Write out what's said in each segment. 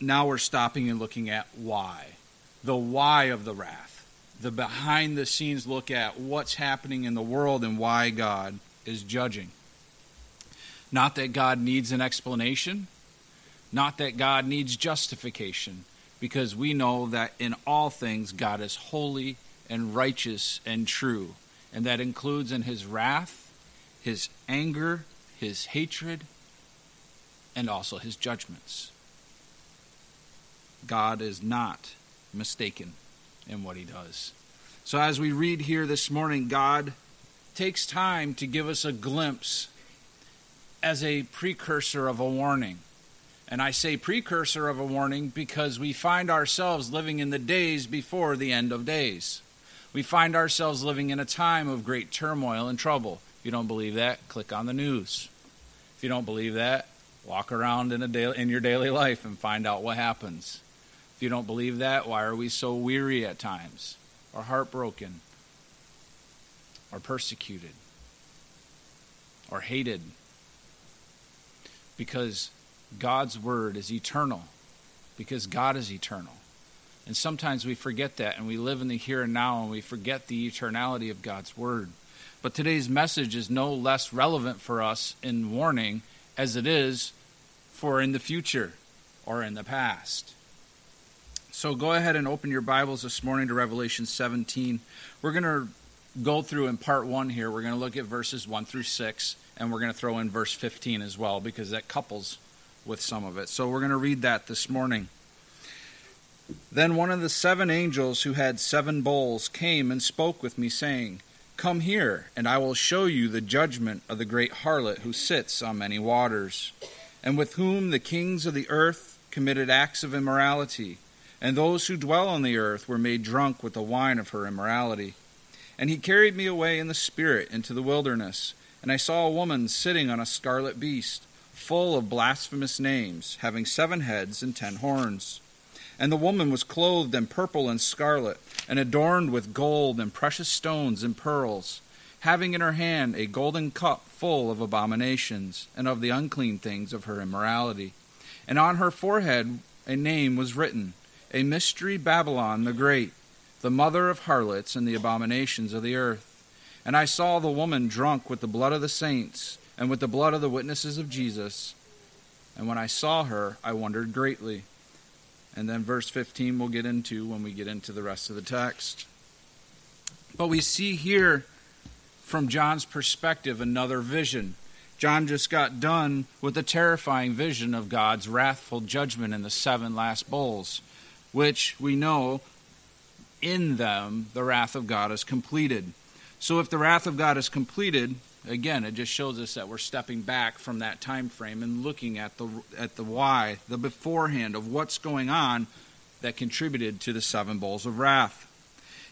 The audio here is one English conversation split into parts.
now we're stopping and looking at why. The why of the wrath. The behind the scenes look at what's happening in the world and why God is judging. Not that God needs an explanation, not that God needs justification, because we know that in all things God is holy and righteous and true. And that includes in his wrath, his anger, his hatred, and also his judgments. God is not mistaken in what he does. So, as we read here this morning, God takes time to give us a glimpse as a precursor of a warning. And I say precursor of a warning because we find ourselves living in the days before the end of days. We find ourselves living in a time of great turmoil and trouble. If you don't believe that, click on the news. If you don't believe that, walk around in, a daily, in your daily life and find out what happens. If you don't believe that, why are we so weary at times, or heartbroken, or persecuted, or hated? Because God's word is eternal, because God is eternal. And sometimes we forget that and we live in the here and now and we forget the eternality of God's word. But today's message is no less relevant for us in warning as it is for in the future or in the past. So go ahead and open your Bibles this morning to Revelation 17. We're going to go through in part one here. We're going to look at verses 1 through 6, and we're going to throw in verse 15 as well because that couples with some of it. So we're going to read that this morning. Then one of the seven angels who had seven bowls came and spoke with me, saying, Come here, and I will show you the judgment of the great harlot who sits on many waters, and with whom the kings of the earth committed acts of immorality, and those who dwell on the earth were made drunk with the wine of her immorality. And he carried me away in the Spirit into the wilderness, and I saw a woman sitting on a scarlet beast, full of blasphemous names, having seven heads and ten horns. And the woman was clothed in purple and scarlet, and adorned with gold and precious stones and pearls, having in her hand a golden cup full of abominations, and of the unclean things of her immorality. And on her forehead a name was written, A Mystery Babylon the Great the mother of harlots and the abominations of the earth. And I saw the woman drunk with the blood of the saints and with the blood of the witnesses of Jesus. And when I saw her, I wondered greatly. And then verse 15 we'll get into when we get into the rest of the text. But we see here from John's perspective another vision. John just got done with the terrifying vision of God's wrathful judgment in the seven last bowls, which we know in them the wrath of God is completed. So if the wrath of God is completed, again, it just shows us that we're stepping back from that time frame and looking at the at the why, the beforehand of what's going on that contributed to the seven bowls of wrath.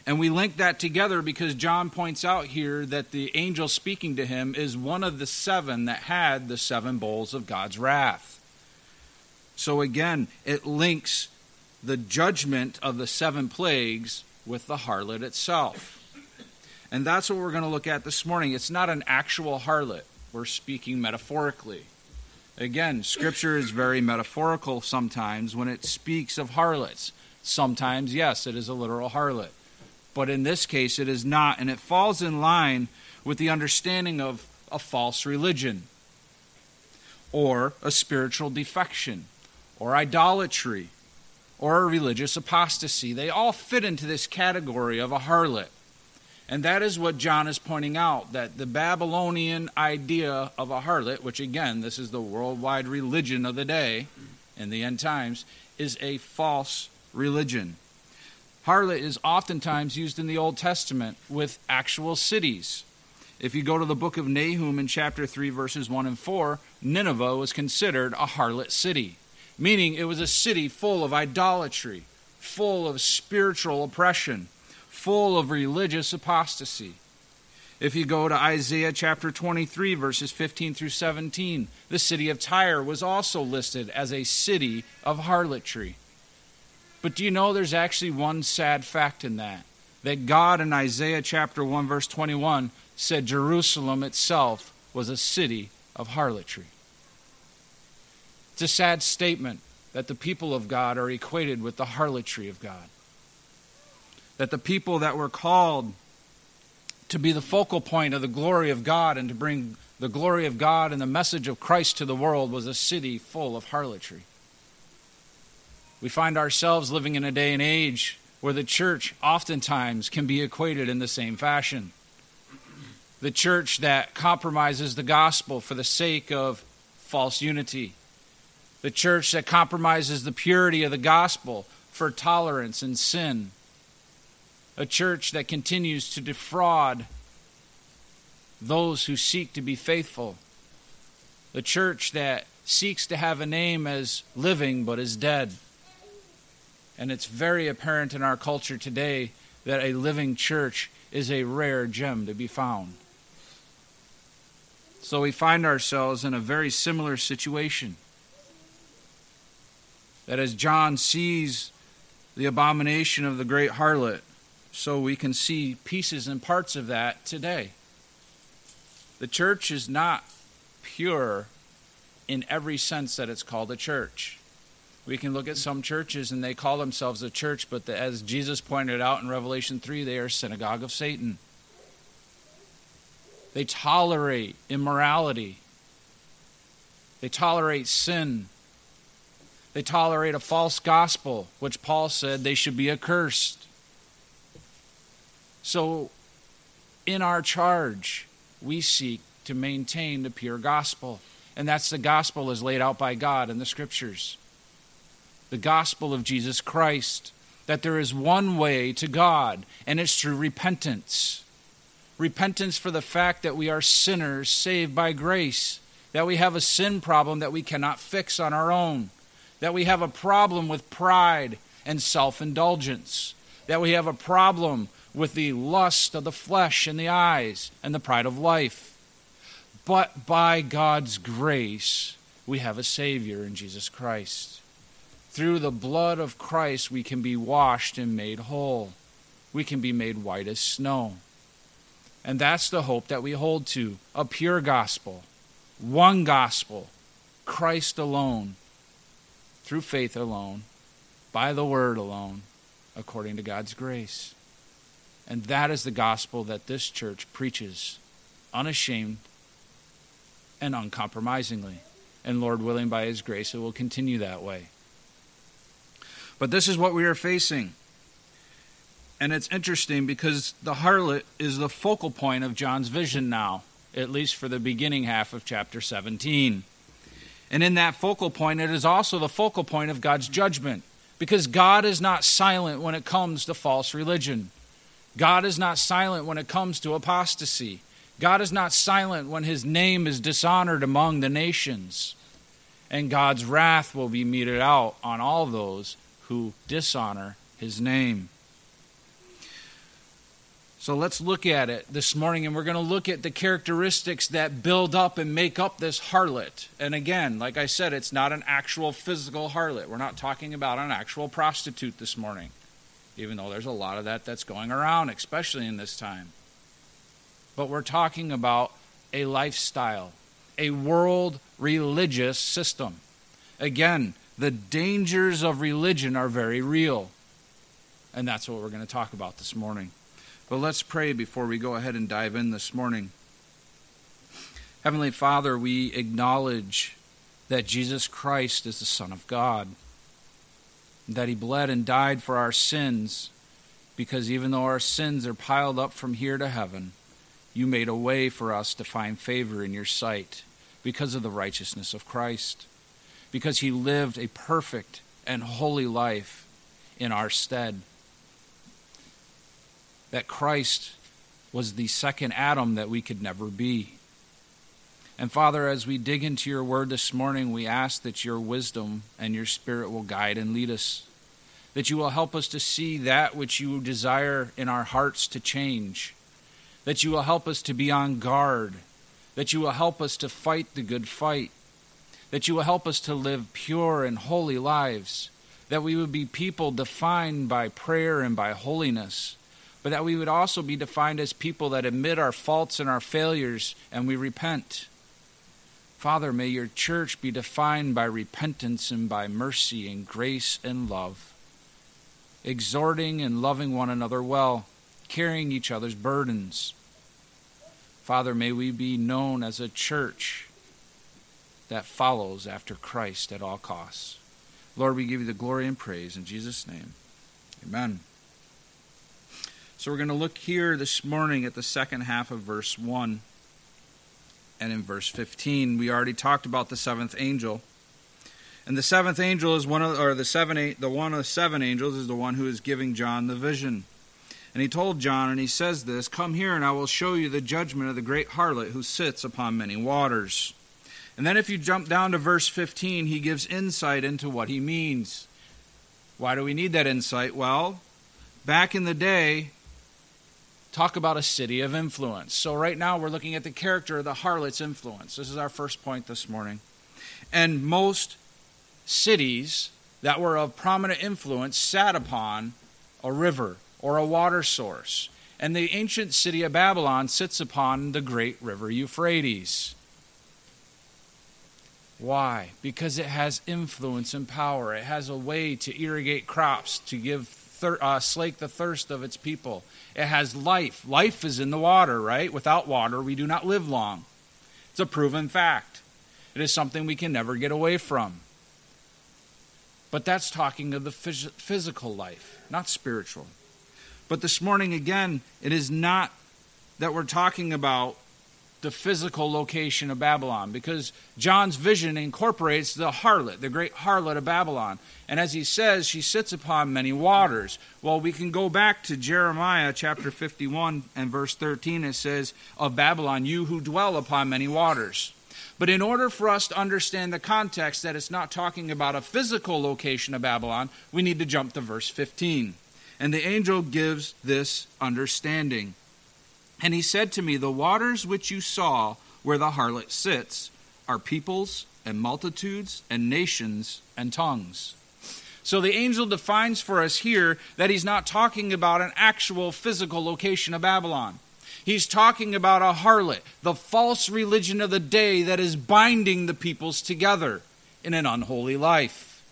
And we link that together because John points out here that the angel speaking to him is one of the seven that had the seven bowls of God's wrath. So again, it links the judgment of the seven plagues with the harlot itself. And that's what we're going to look at this morning. It's not an actual harlot, we're speaking metaphorically. Again, Scripture is very metaphorical sometimes when it speaks of harlots. Sometimes, yes, it is a literal harlot. But in this case, it is not. And it falls in line with the understanding of a false religion, or a spiritual defection, or idolatry, or a religious apostasy. They all fit into this category of a harlot. And that is what John is pointing out that the Babylonian idea of a harlot, which again, this is the worldwide religion of the day in the end times, is a false religion. Harlot is oftentimes used in the Old Testament with actual cities. If you go to the book of Nahum in chapter 3, verses 1 and 4, Nineveh was considered a harlot city meaning it was a city full of idolatry, full of spiritual oppression, full of religious apostasy. If you go to Isaiah chapter 23, verses 15 through 17, the city of Tyre was also listed as a city of harlotry. But do you know there's actually one sad fact in that? That God in Isaiah chapter 1, verse 21 said Jerusalem itself was a city of harlotry. It's a sad statement that the people of God are equated with the harlotry of God. That the people that were called to be the focal point of the glory of God and to bring the glory of God and the message of Christ to the world was a city full of harlotry. We find ourselves living in a day and age where the church oftentimes can be equated in the same fashion. The church that compromises the gospel for the sake of false unity. The church that compromises the purity of the gospel for tolerance and sin. A church that continues to defraud those who seek to be faithful. a church that seeks to have a name as living but is dead. And it's very apparent in our culture today that a living church is a rare gem to be found. So we find ourselves in a very similar situation. That as John sees the abomination of the great harlot, so we can see pieces and parts of that today. The church is not pure in every sense that it's called a church. We can look at some churches and they call themselves a church, but the, as Jesus pointed out in Revelation 3, they are a synagogue of Satan. They tolerate immorality, they tolerate sin, they tolerate a false gospel, which Paul said they should be accursed. So, in our charge, we seek to maintain the pure gospel. And that's the gospel as laid out by God in the scriptures the gospel of Jesus Christ, that there is one way to God, and it's through repentance. Repentance for the fact that we are sinners saved by grace, that we have a sin problem that we cannot fix on our own, that we have a problem with pride and self indulgence, that we have a problem with the lust of the flesh and the eyes and the pride of life. But by God's grace, we have a Savior in Jesus Christ. Through the blood of Christ, we can be washed and made whole. We can be made white as snow. And that's the hope that we hold to a pure gospel, one gospel, Christ alone, through faith alone, by the word alone, according to God's grace. And that is the gospel that this church preaches unashamed and uncompromisingly. And Lord willing, by His grace, it will continue that way. But this is what we are facing. And it's interesting because the harlot is the focal point of John's vision now, at least for the beginning half of chapter 17. And in that focal point, it is also the focal point of God's judgment because God is not silent when it comes to false religion. God is not silent when it comes to apostasy. God is not silent when his name is dishonored among the nations. And God's wrath will be meted out on all those who dishonor his name. So let's look at it this morning, and we're going to look at the characteristics that build up and make up this harlot. And again, like I said, it's not an actual physical harlot. We're not talking about an actual prostitute this morning even though there's a lot of that that's going around, especially in this time. But we're talking about a lifestyle, a world religious system. Again, the dangers of religion are very real. And that's what we're going to talk about this morning. But let's pray before we go ahead and dive in this morning. Heavenly Father, we acknowledge that Jesus Christ is the Son of God that he bled and died for our sins, because even though our sins are piled up from here to heaven, you made a way for us to find favor in your sight because of the righteousness of Christ, because he lived a perfect and holy life in our stead. That Christ was the second Adam that we could never be. And Father, as we dig into your word this morning, we ask that your wisdom and your spirit will guide and lead us. That you will help us to see that which you desire in our hearts to change. That you will help us to be on guard. That you will help us to fight the good fight. That you will help us to live pure and holy lives. That we would be people defined by prayer and by holiness but that we would also be defined as people that admit our faults and our failures and we repent. Father, may your church be defined by repentance and by mercy and grace and love, exhorting and loving one another well, carrying each other's burdens. Father, may we be known as a church that follows after Christ at all costs. Lord, we give you the glory and praise in Jesus' name. Amen. So we're going to look here this morning at the second half of verse 1 and in verse 15. We already talked about the seventh angel. And the seventh angel is one of or the seven the one of the seven angels is the one who is giving John the vision. And he told John and he says this, "Come here and I will show you the judgment of the great harlot who sits upon many waters." And then if you jump down to verse 15, he gives insight into what he means. Why do we need that insight? Well, back in the day, talk about a city of influence. So, right now, we're looking at the character of the harlot's influence. This is our first point this morning. And most cities that were of prominent influence sat upon a river or a water source. And the ancient city of Babylon sits upon the great river Euphrates. Why? Because it has influence and power. It has a way to irrigate crops, to give thir- uh, slake the thirst of its people. It has life. Life is in the water, right? Without water, we do not live long. It's a proven fact. It is something we can never get away from. But that's talking of the phys- physical life, not spiritual. But this morning, again, it is not that we're talking about the physical location of Babylon because John's vision incorporates the harlot, the great harlot of Babylon. And as he says, she sits upon many waters. Well, we can go back to Jeremiah chapter 51 and verse 13. It says, Of Babylon, you who dwell upon many waters. But in order for us to understand the context that it's not talking about a physical location of Babylon, we need to jump to verse 15. And the angel gives this understanding. And he said to me, The waters which you saw where the harlot sits are peoples and multitudes and nations and tongues. So the angel defines for us here that he's not talking about an actual physical location of Babylon. He's talking about a harlot, the false religion of the day that is binding the peoples together in an unholy life.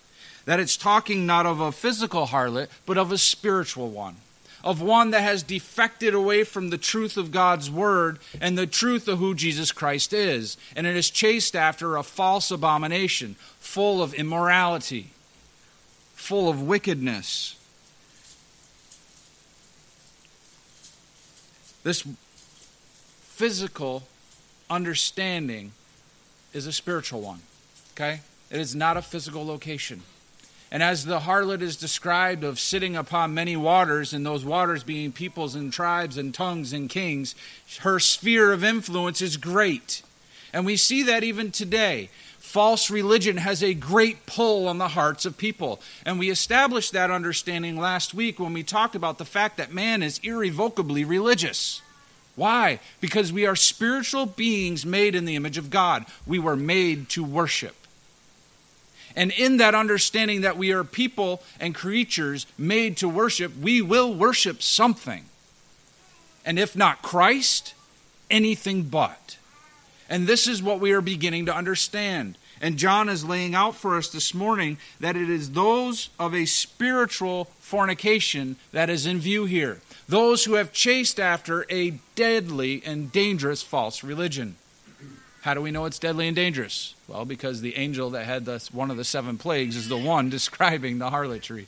That it's talking not of a physical harlot, but of a spiritual one of one that has defected away from the truth of God's word and the truth of who Jesus Christ is. And it is chased after a false abomination, full of immorality, full of wickedness. This physical understanding is a spiritual one. Okay? It is not a physical location. And as the harlot is described of sitting upon many waters, and those waters being peoples and tribes and tongues and kings, her sphere of influence is great. And we see that even today. False religion has a great pull on the hearts of people. And we established that understanding last week when we talked about the fact that man is irrevocably religious. Why? Because we are spiritual beings made in the image of God. We were made to worship. And in that understanding that we are people and creatures made to worship, we will worship something. And if not Christ, anything but. And this is what we are beginning to understand. And John is laying out for us this morning that it is those of a spiritual fornication that is in view here. Those who have chased after a deadly and dangerous false religion. How do we know it's deadly and dangerous? Well, because the angel that had the, one of the seven plagues is the one describing the harlotry.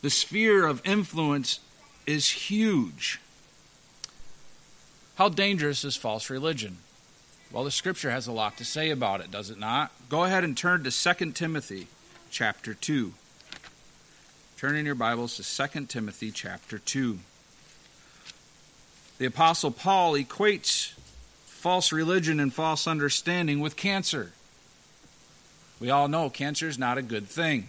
The sphere of influence is huge. How dangerous is false religion? Well, the scripture has a lot to say about it, does it not? Go ahead and turn to 2 Timothy chapter 2. Turn in your Bibles to 2 Timothy chapter 2. The Apostle Paul equates false religion and false understanding with cancer. We all know cancer is not a good thing.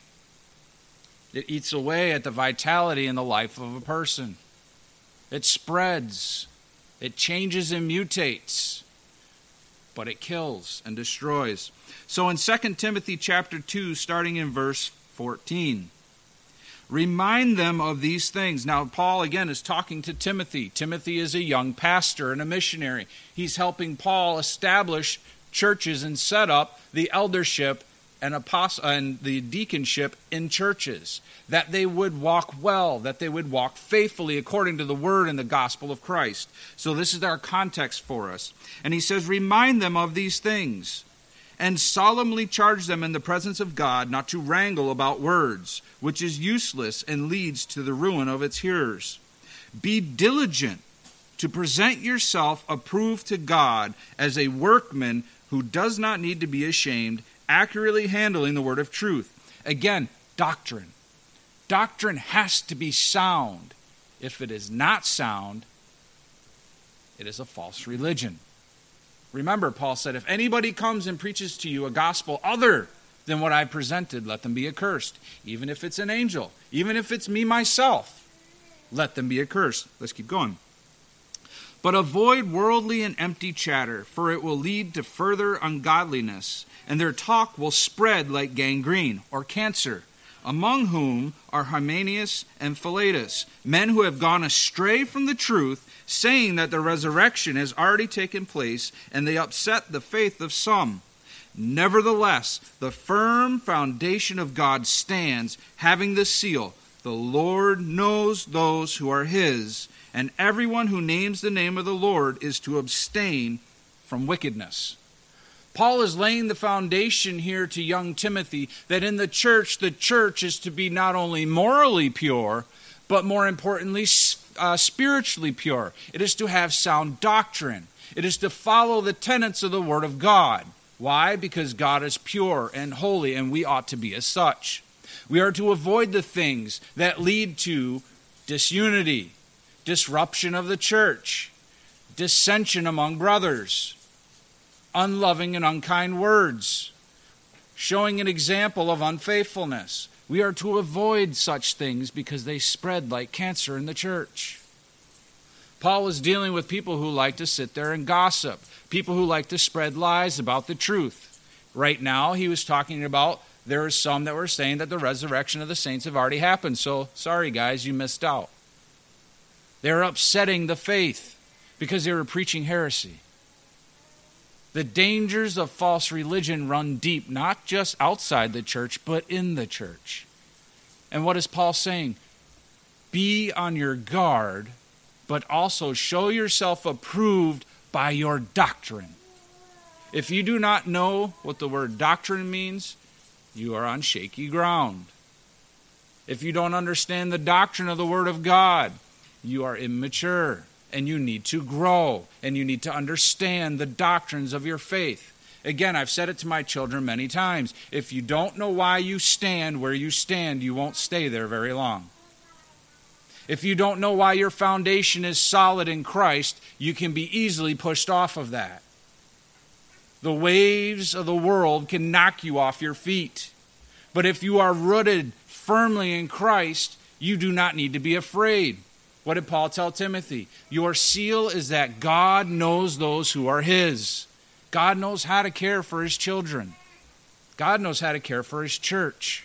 It eats away at the vitality in the life of a person. It spreads, it changes and mutates, but it kills and destroys. So in 2 Timothy chapter 2 starting in verse 14, Remind them of these things. Now, Paul again is talking to Timothy. Timothy is a young pastor and a missionary. He's helping Paul establish churches and set up the eldership and apostle and the deaconship in churches that they would walk well that they would walk faithfully according to the word and the gospel of Christ so this is our context for us and he says remind them of these things and solemnly charge them in the presence of God not to wrangle about words which is useless and leads to the ruin of its hearers be diligent to present yourself approved to God as a workman who does not need to be ashamed accurately handling the word of truth. Again, doctrine. Doctrine has to be sound. If it is not sound, it is a false religion. Remember, Paul said, if anybody comes and preaches to you a gospel other than what I presented, let them be accursed. Even if it's an angel, even if it's me myself, let them be accursed. Let's keep going. But avoid worldly and empty chatter, for it will lead to further ungodliness, and their talk will spread like gangrene or cancer. Among whom are Hymenaeus and Philetus, men who have gone astray from the truth, saying that the resurrection has already taken place, and they upset the faith of some. Nevertheless, the firm foundation of God stands, having the seal The Lord knows those who are his and everyone who names the name of the Lord is to abstain from wickedness. Paul is laying the foundation here to young Timothy that in the church, the church is to be not only morally pure, but more importantly, uh, spiritually pure. It is to have sound doctrine. It is to follow the tenets of the Word of God. Why? Because God is pure and holy, and we ought to be as such. We are to avoid the things that lead to disunity, disruption of the church, dissension among brothers, unloving and unkind words, showing an example of unfaithfulness. We are to avoid such things because they spread like cancer in the church. Paul was dealing with people who like to sit there and gossip, people who like to spread lies about the truth. Right now, he was talking about there are some that were saying that the resurrection of the saints have already happened. So, sorry guys, you missed out. They're upsetting the faith because they were preaching heresy. The dangers of false religion run deep, not just outside the church, but in the church. And what is Paul saying? Be on your guard, but also show yourself approved by your doctrine. If you do not know what the word doctrine means, you are on shaky ground. If you don't understand the doctrine of the Word of God, you are immature and you need to grow and you need to understand the doctrines of your faith. Again, I've said it to my children many times. If you don't know why you stand where you stand, you won't stay there very long. If you don't know why your foundation is solid in Christ, you can be easily pushed off of that. The waves of the world can knock you off your feet. But if you are rooted firmly in Christ, you do not need to be afraid. What did Paul tell Timothy? Your seal is that God knows those who are his. God knows how to care for his children. God knows how to care for his church.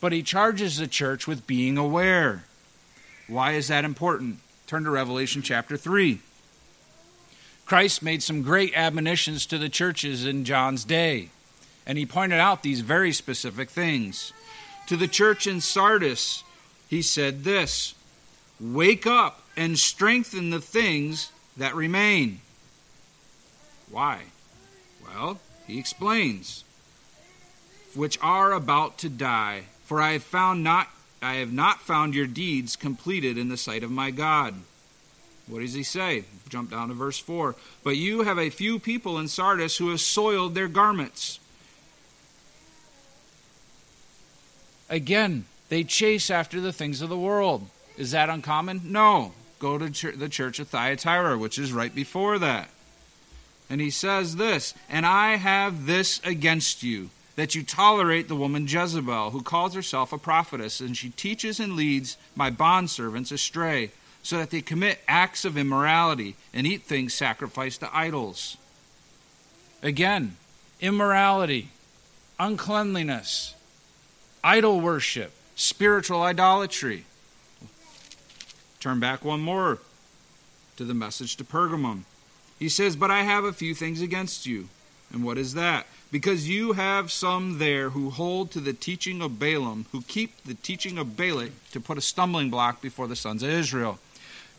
But he charges the church with being aware. Why is that important? Turn to Revelation chapter 3. Christ made some great admonitions to the churches in John's day, and he pointed out these very specific things. To the church in Sardis, he said this Wake up and strengthen the things that remain. Why? Well, he explains, which are about to die, for I have found not I have not found your deeds completed in the sight of my God. What does he say? Jump down to verse 4. But you have a few people in Sardis who have soiled their garments. Again, they chase after the things of the world. Is that uncommon? No. Go to the church of Thyatira, which is right before that. And he says this And I have this against you, that you tolerate the woman Jezebel, who calls herself a prophetess, and she teaches and leads my bondservants astray, so that they commit acts of immorality and eat things sacrificed to idols. Again, immorality, uncleanliness, idol worship spiritual idolatry. Turn back one more to the message to Pergamum. He says, But I have a few things against you. And what is that? Because you have some there who hold to the teaching of Balaam, who keep the teaching of Balak to put a stumbling block before the sons of Israel,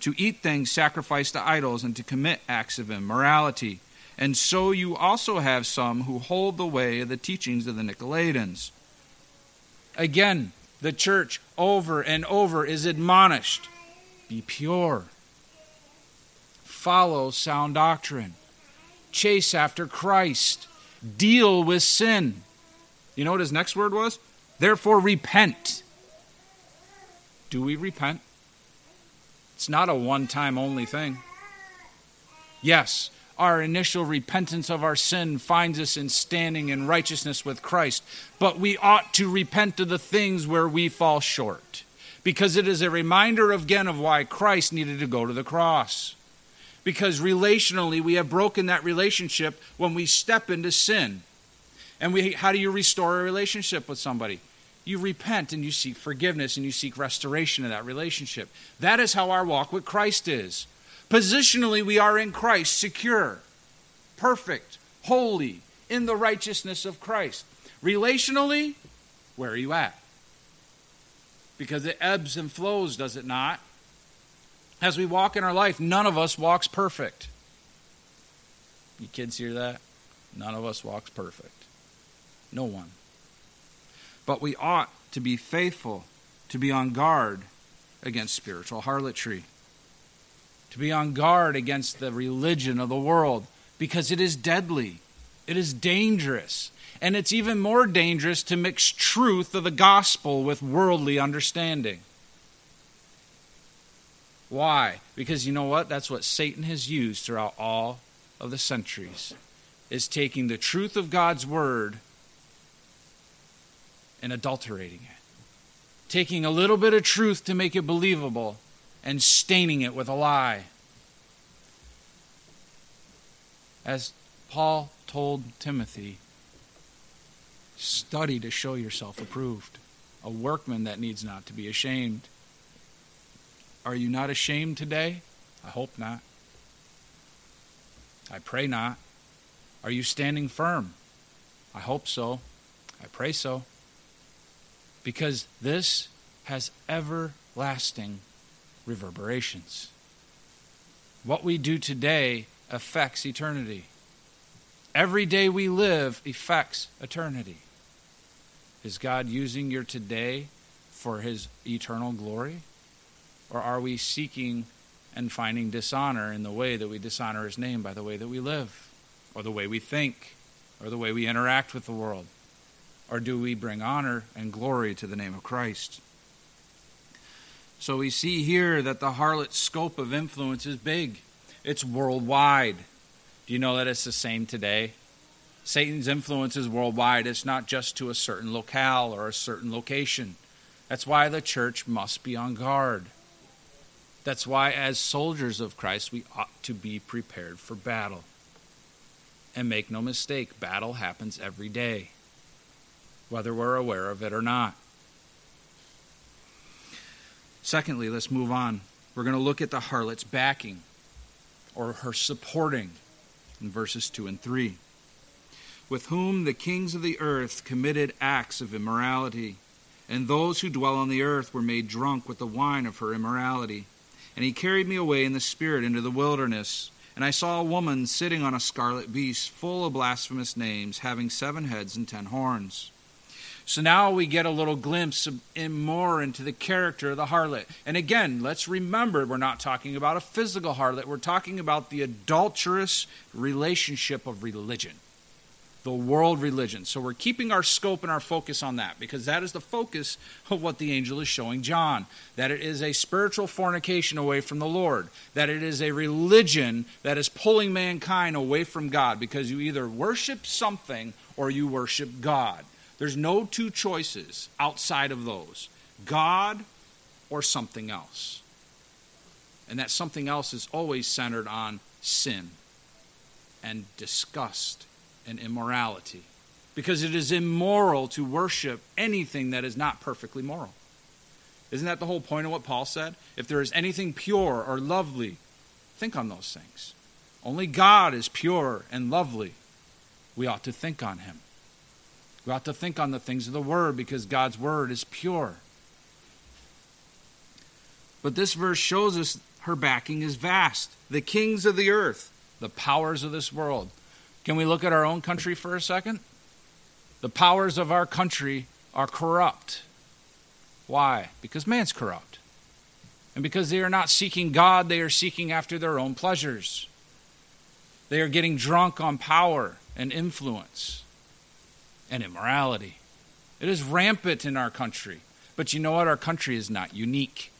to eat things sacrificed to idols, and to commit acts of immorality. And so you also have some who hold the way of the teachings of the Nicolaitans. Again, the church over and over is admonished be pure, follow sound doctrine, chase after Christ, deal with sin. You know what his next word was? Therefore, repent. Do we repent? It's not a one time only thing. Yes, our initial repentance of our sin finds us in standing in righteousness with Christ. But we ought to repent of the things where we fall short, because it is a reminder again of why Christ needed to go to the cross. Because relationally, we have broken that relationship when we step into sin. And we, how do you restore a relationship with somebody? You repent and you seek forgiveness and you seek restoration of that relationship. That is how our walk with Christ is. Positionally, we are in Christ, secure, perfect, holy, in the righteousness of Christ. Relationally, where are you at? Because it ebbs and flows, does it not? As we walk in our life, none of us walks perfect. You kids hear that? None of us walks perfect. No one. But we ought to be faithful, to be on guard against spiritual harlotry to be on guard against the religion of the world because it is deadly, it is dangerous, and it's even more dangerous to mix truth of the gospel with worldly understanding. Why? Because you know what? That's what Satan has used throughout all of the centuries is taking the truth of God's word and adulterating it. Taking a little bit of truth to make it believable and staining it with a lie. As Paul told Timothy, study to show yourself approved, a workman that needs not to be ashamed. Are you not ashamed today? I hope not. I pray not. Are you standing firm? I hope so. I pray so. Because this has everlasting reverberations. What we do today affects eternity. Every day we live affects eternity. Is God using your today for his eternal glory? Or are we seeking and finding dishonor in the way that we dishonor his name by the way that we live, or the way we think, or the way we interact with the world? Or do we bring honor and glory to the name of Christ? So we see here that the harlot's scope of influence is big, it's worldwide. Do you know that it's the same today? Satan's influence is worldwide. It's not just to a certain locale or a certain location. That's why the church must be on guard. That's why, as soldiers of Christ, we ought to be prepared for battle. And make no mistake, battle happens every day, whether we're aware of it or not. Secondly, let's move on. We're going to look at the harlot's backing or her supporting in verses 2 and 3. With whom the kings of the earth committed acts of immorality, and those who dwell on the earth were made drunk with the wine of her immorality. And he carried me away in the spirit into the wilderness. And I saw a woman sitting on a scarlet beast, full of blasphemous names, having seven heads and ten horns. So now we get a little glimpse in more into the character of the harlot. And again, let's remember we're not talking about a physical harlot, we're talking about the adulterous relationship of religion, the world religion. So we're keeping our scope and our focus on that because that is the focus of what the angel is showing John that it is a spiritual fornication away from the Lord, that it is a religion that is pulling mankind away from God because you either worship something or you worship God. There's no two choices outside of those God or something else. And that something else is always centered on sin and disgust and immorality. Because it is immoral to worship anything that is not perfectly moral. Isn't that the whole point of what Paul said? If there is anything pure or lovely, think on those things. Only God is pure and lovely. We ought to think on him. We ought to think on the things of the Word because God's Word is pure. But this verse shows us her backing is vast. The kings of the earth, the powers of this world. Can we look at our own country for a second? The powers of our country are corrupt. Why? Because man's corrupt. And because they are not seeking God, they are seeking after their own pleasures. They are getting drunk on power and influence and immorality. It is rampant in our country. But you know what? Our country is not unique.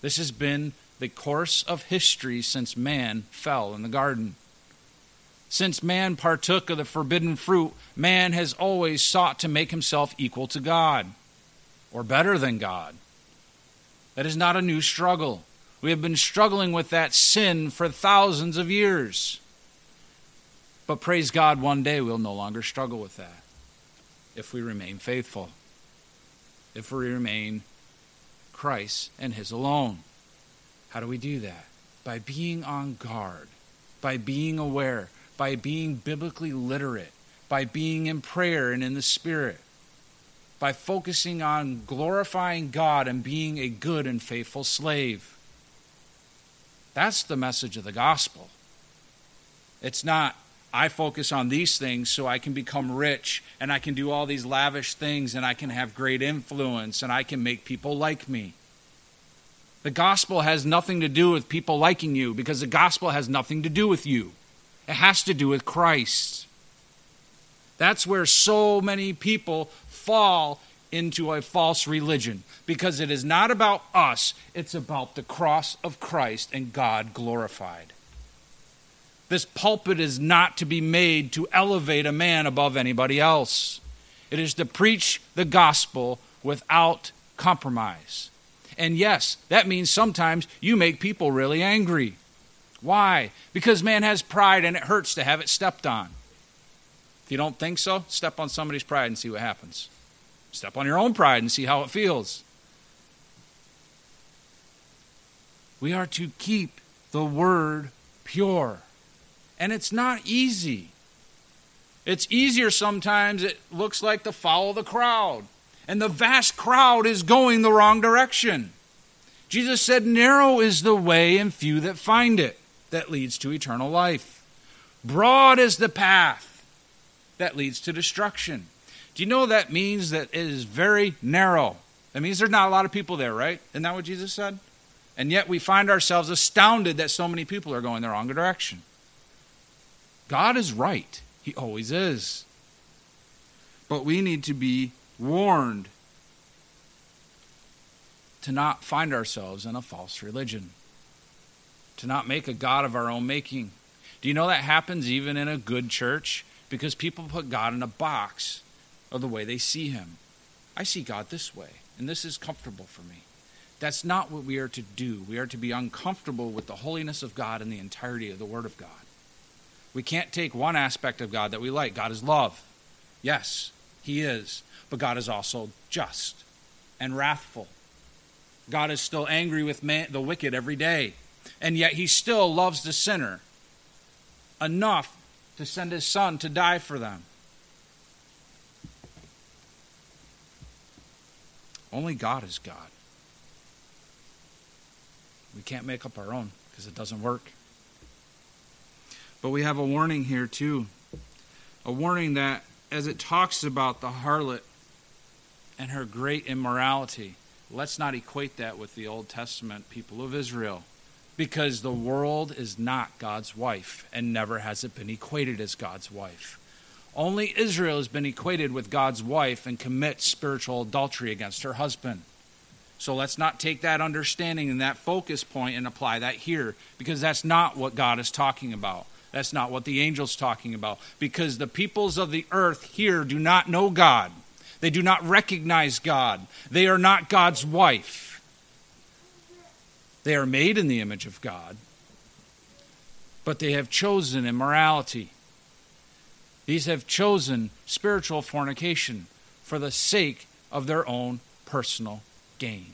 This has been the course of history since man fell in the garden. Since man partook of the forbidden fruit, man has always sought to make himself equal to God or better than God. That is not a new struggle. We have been struggling with that sin for thousands of years. But praise God, one day we'll no longer struggle with that if we remain faithful, if we remain Christ and His alone. How do we do that? By being on guard, by being aware, by being biblically literate, by being in prayer and in the Spirit, by focusing on glorifying God and being a good and faithful slave. That's the message of the gospel. It's not, I focus on these things so I can become rich and I can do all these lavish things and I can have great influence and I can make people like me. The gospel has nothing to do with people liking you because the gospel has nothing to do with you. It has to do with Christ. That's where so many people fall into a false religion because it is not about us, it's about the cross of Christ and God glorified. This pulpit is not to be made to elevate a man above anybody else. It is to preach the gospel without compromise. And yes, that means sometimes you make people really angry. Why? Because man has pride and it hurts to have it stepped on. If you don't think so, step on somebody's pride and see what happens. Step on your own pride and see how it feels. We are to keep the word pure. And it's not easy. It's easier sometimes, it looks like to follow the crowd and the vast crowd is going the wrong direction. Jesus said, Narrow is the way, and few that find it, that leads to eternal life. Broad is the path that leads to destruction. Do you know that means that it is very narrow? That means there's not a lot of people there, right? Isn't that what Jesus said? And yet we find ourselves astounded that so many people are going the wrong direction. God is right, He always is. But we need to be warned to not find ourselves in a false religion, to not make a God of our own making. Do you know that happens even in a good church? Because people put God in a box of the way they see Him. I see God this way, and this is comfortable for me. That's not what we are to do. We are to be uncomfortable with the holiness of God and the entirety of the Word of God. We can't take one aspect of God that we like. God is love. Yes, He is. But God is also just and wrathful. God is still angry with man, the wicked every day. And yet he still loves the sinner enough to send his son to die for them. Only God is God. We can't make up our own because it doesn't work. But we have a warning here, too. A warning that as it talks about the harlot and her great immorality. Let's not equate that with the Old Testament people of Israel because the world is not God's wife and never has it been equated as God's wife. Only Israel has been equated with God's wife and commits spiritual adultery against her husband. So let's not take that understanding and that focus point and apply that here because that's not what God is talking about. That's not what the angel's talking about because the peoples of the earth here do not know God. They do not recognize God. They are not God's wife. They are made in the image of God, but they have chosen immorality. These have chosen spiritual fornication for the sake of their own personal gain.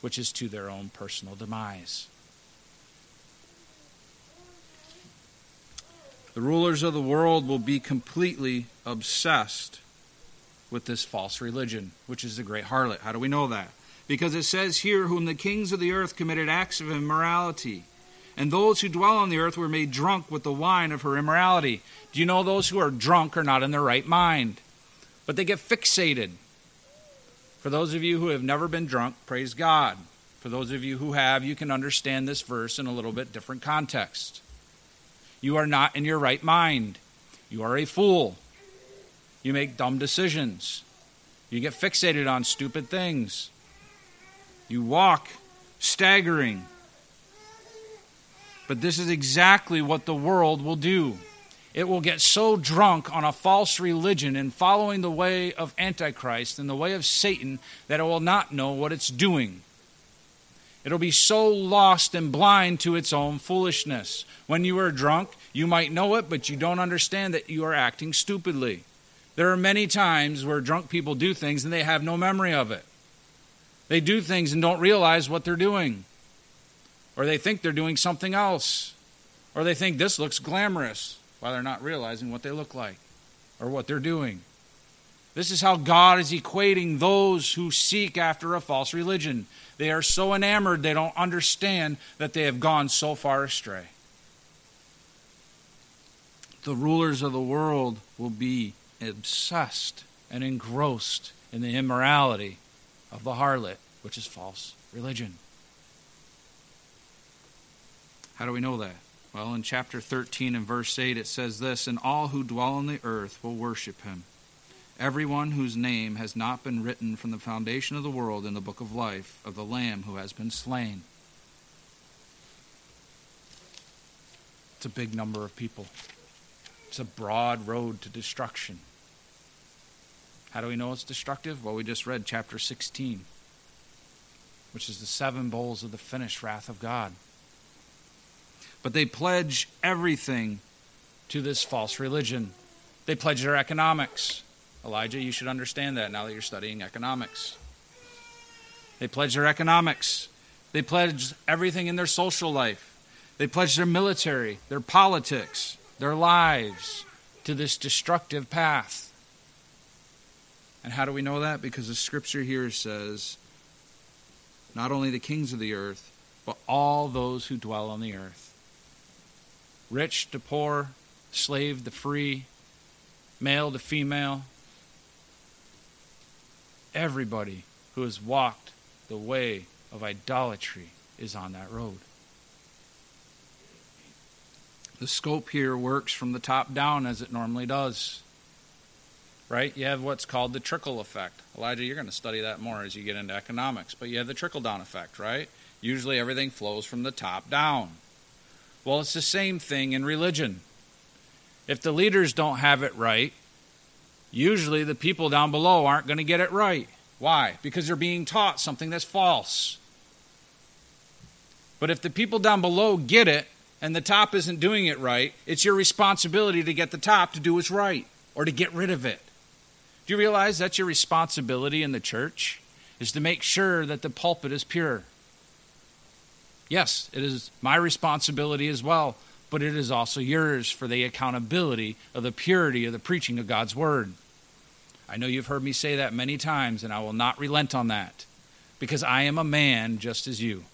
which is to their own personal demise. The rulers of the world will be completely obsessed with this false religion, which is the great harlot. How do we know that? Because it says here, Whom the kings of the earth committed acts of immorality, and those who dwell on the earth were made drunk with the wine of her immorality. Do you know those who are drunk are not in their right mind? But they get fixated. For those of you who have never been drunk, praise God. For those of you who have, you can understand this verse in a little bit different context. You are not in your right mind. You are a fool. You make dumb decisions. You get fixated on stupid things. You walk staggering. But this is exactly what the world will do. It will get so drunk on a false religion and following the way of Antichrist and the way of Satan that it will not know what it's doing. It'll be so lost and blind to its own foolishness. When you are drunk, you might know it, but you don't understand that you are acting stupidly. There are many times where drunk people do things and they have no memory of it. They do things and don't realize what they're doing. Or they think they're doing something else. Or they think this looks glamorous while they're not realizing what they look like or what they're doing. This is how God is equating those who seek after a false religion. They are so enamored they don't understand that they have gone so far astray. The rulers of the world will be obsessed and engrossed in the immorality of the harlot, which is false religion. How do we know that? Well, in chapter 13 and verse 8, it says this And all who dwell on the earth will worship him everyone whose name has not been written from the foundation of the world in the book of life of the Lamb who has been slain. It's a big number of people. It's a broad road to destruction. How do we know it's destructive? Well, we just read chapter 16, which is the seven bowls of the finished wrath of God. But they pledge everything to this false religion. They pledge their economics. Elijah, you should understand that now that you're studying economics. They pledge their economics. They pledge everything in their social life. They pledge their military, their politics, their lives to this destructive path. And how do we know that? Because the scripture here says not only the kings of the earth, but all those who dwell on the earth rich to poor, slave to free, male to female, Everybody who has walked the way of idolatry is on that road. The scope here works from the top down as it normally does. Right? You have what's called the trickle effect. Elijah, you're going to study that more as you get into economics, but you have the trickle down effect, right? Usually everything flows from the top down. Well, it's the same thing in religion. If the leaders don't have it right, usually the people down below aren't going to get it right. Why? Because they're being taught something that's false. But if the people down below get it and the top isn't doing it right, it's your responsibility to get the top to do what's right or to get rid of it. Do you realize that's your responsibility in the church? Is to make sure that the pulpit is pure. Yes, it is my responsibility as well, but it is also yours for the accountability of the purity of the preaching of God's word. I know you've heard me say that many times, and I will not relent on that because I am a man just as you.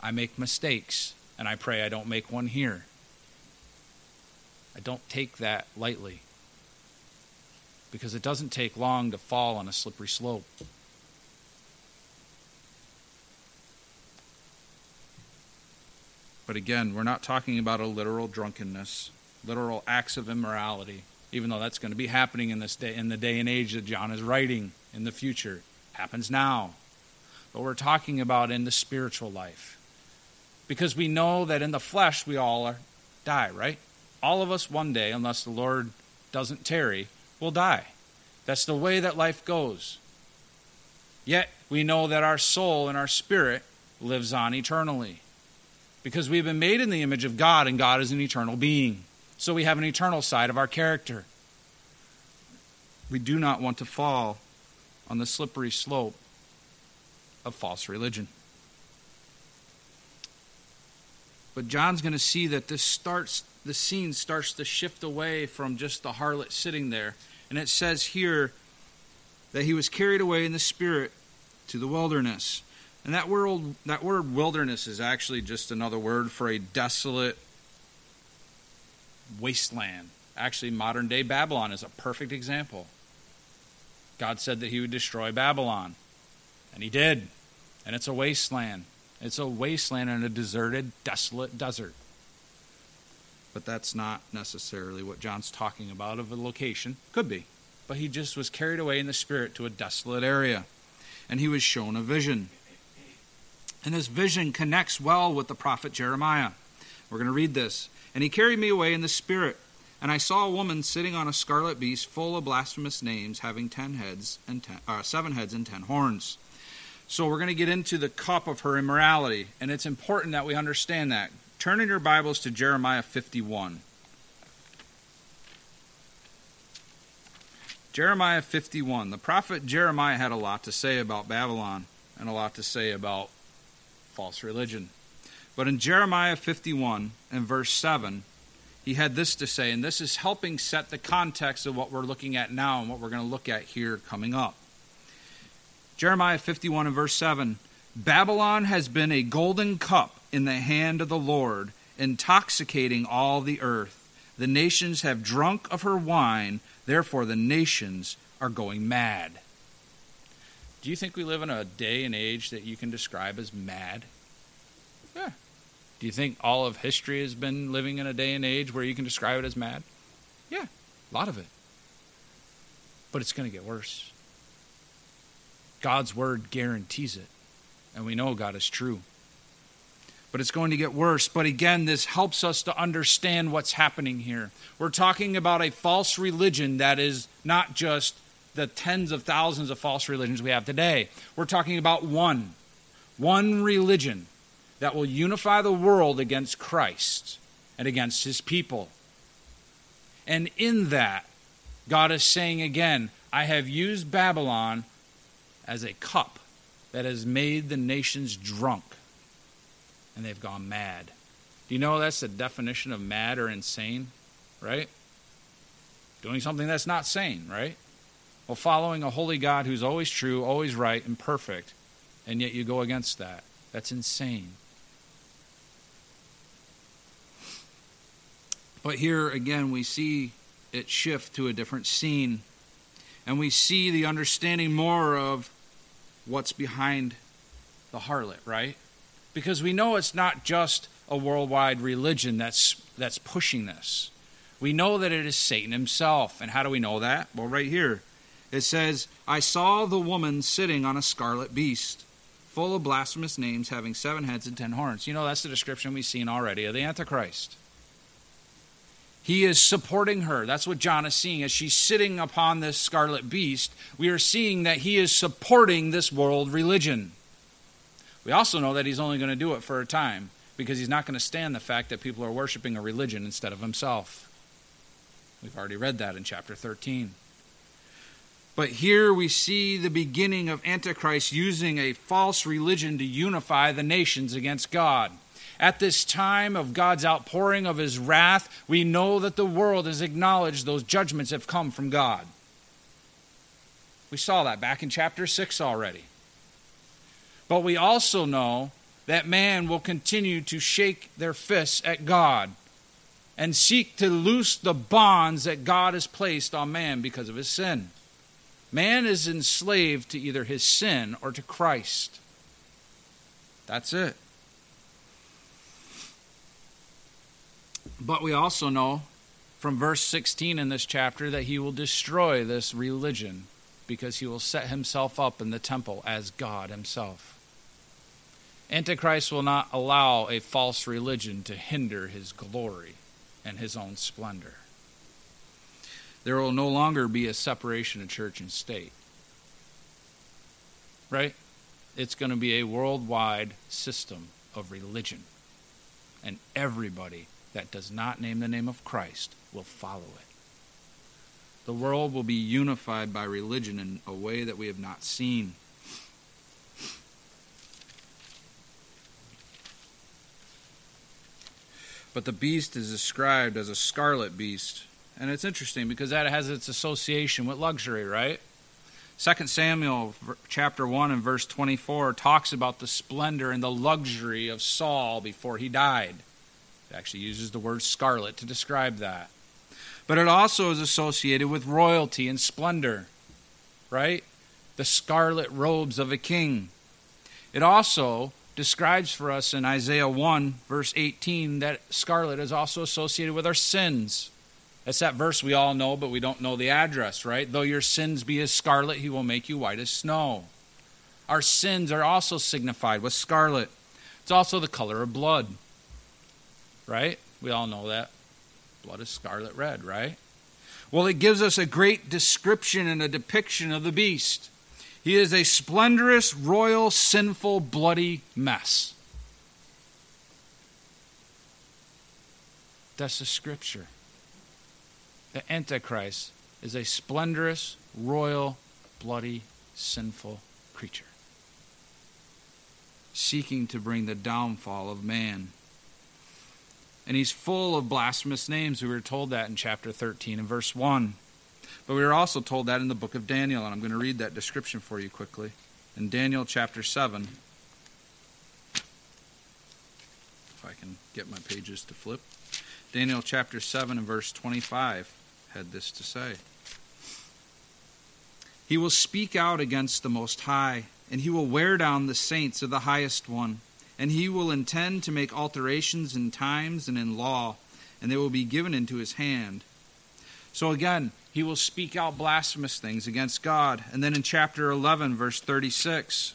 I make mistakes, and I pray I don't make one here. I don't take that lightly because it doesn't take long to fall on a slippery slope. But again, we're not talking about a literal drunkenness, literal acts of immorality even though that's going to be happening in this day in the day and age that John is writing in the future. Happens now. But we're talking about in the spiritual life. Because we know that in the flesh we all are, die, right? All of us one day, unless the Lord doesn't tarry, will die. That's the way that life goes. Yet we know that our soul and our spirit lives on eternally because we've been made in the image of God and God is an eternal being. So we have an eternal side of our character. We do not want to fall on the slippery slope of false religion. But John's going to see that this starts the scene starts to shift away from just the harlot sitting there. And it says here that he was carried away in the spirit to the wilderness. And that word, that word wilderness is actually just another word for a desolate wasteland. Actually, modern day Babylon is a perfect example. God said that he would destroy Babylon, and he did. And it's a wasteland. It's a wasteland and a deserted, desolate desert. But that's not necessarily what John's talking about of a location. Could be. But he just was carried away in the spirit to a desolate area. And he was shown a vision. And this vision connects well with the prophet Jeremiah. We're going to read this. And he carried me away in the spirit. And I saw a woman sitting on a scarlet beast full of blasphemous names, having ten heads and ten, uh, seven heads and ten horns. So we're going to get into the cup of her immorality, and it's important that we understand that. Turn in your Bibles to Jeremiah 51. Jeremiah 51. The prophet Jeremiah had a lot to say about Babylon and a lot to say about false religion. But in Jeremiah 51 and verse 7, he had this to say, and this is helping set the context of what we're looking at now and what we're going to look at here coming up. Jeremiah 51 and verse 7 Babylon has been a golden cup in the hand of the Lord, intoxicating all the earth. The nations have drunk of her wine, therefore the nations are going mad. Do you think we live in a day and age that you can describe as mad? Yeah, do you think all of history has been living in a day and age where you can describe it as mad? Yeah, a lot of it. But it's going to get worse. God's word guarantees it. And we know God is true. But it's going to get worse. But again, this helps us to understand what's happening here. We're talking about a false religion that is not just the tens of thousands of false religions we have today. We're talking about one. One religion that will unify the world against Christ and against his people. And in that, God is saying again, I have used Babylon as a cup that has made the nations drunk, and they've gone mad. Do you know that's the definition of mad or insane, right? Doing something that's not sane, right? Well, following a holy God who's always true, always right, and perfect, and yet you go against that. That's insane. But here again, we see it shift to a different scene. And we see the understanding more of what's behind the harlot, right? Because we know it's not just a worldwide religion that's, that's pushing this. We know that it is Satan himself. And how do we know that? Well, right here. It says, I saw the woman sitting on a scarlet beast, full of blasphemous names, having seven heads and ten horns. You know, that's the description we've seen already of the Antichrist. He is supporting her. That's what John is seeing. As she's sitting upon this scarlet beast, we are seeing that he is supporting this world religion. We also know that he's only going to do it for a time because he's not going to stand the fact that people are worshiping a religion instead of himself. We've already read that in chapter 13. But here we see the beginning of Antichrist using a false religion to unify the nations against God. At this time of God's outpouring of his wrath, we know that the world has acknowledged those judgments have come from God. We saw that back in chapter 6 already. But we also know that man will continue to shake their fists at God and seek to loose the bonds that God has placed on man because of his sin. Man is enslaved to either his sin or to Christ. That's it. But we also know from verse 16 in this chapter that he will destroy this religion because he will set himself up in the temple as God himself. Antichrist will not allow a false religion to hinder his glory and his own splendor. There will no longer be a separation of church and state. Right? It's going to be a worldwide system of religion. And everybody that does not name the name of Christ will follow it. The world will be unified by religion in a way that we have not seen. But the beast is described as a scarlet beast. And it's interesting because that has its association with luxury, right? 2 Samuel chapter 1 and verse 24 talks about the splendor and the luxury of Saul before he died. It actually uses the word scarlet to describe that. But it also is associated with royalty and splendor, right? The scarlet robes of a king. It also describes for us in Isaiah 1, verse 18, that scarlet is also associated with our sins. That's that verse we all know, but we don't know the address, right? Though your sins be as scarlet, he will make you white as snow. Our sins are also signified with scarlet. It's also the color of blood, right? We all know that. Blood is scarlet red, right? Well, it gives us a great description and a depiction of the beast. He is a splendorous, royal, sinful, bloody mess. That's the scripture. The Antichrist is a splendorous, royal, bloody, sinful creature, seeking to bring the downfall of man. And he's full of blasphemous names. We were told that in chapter 13 and verse 1. But we were also told that in the book of Daniel, and I'm going to read that description for you quickly. In Daniel chapter 7, if I can get my pages to flip. Daniel chapter 7 and verse 25 had this to say He will speak out against the Most High, and he will wear down the saints of the highest one, and he will intend to make alterations in times and in law, and they will be given into his hand. So again, he will speak out blasphemous things against God. And then in chapter 11, verse 36,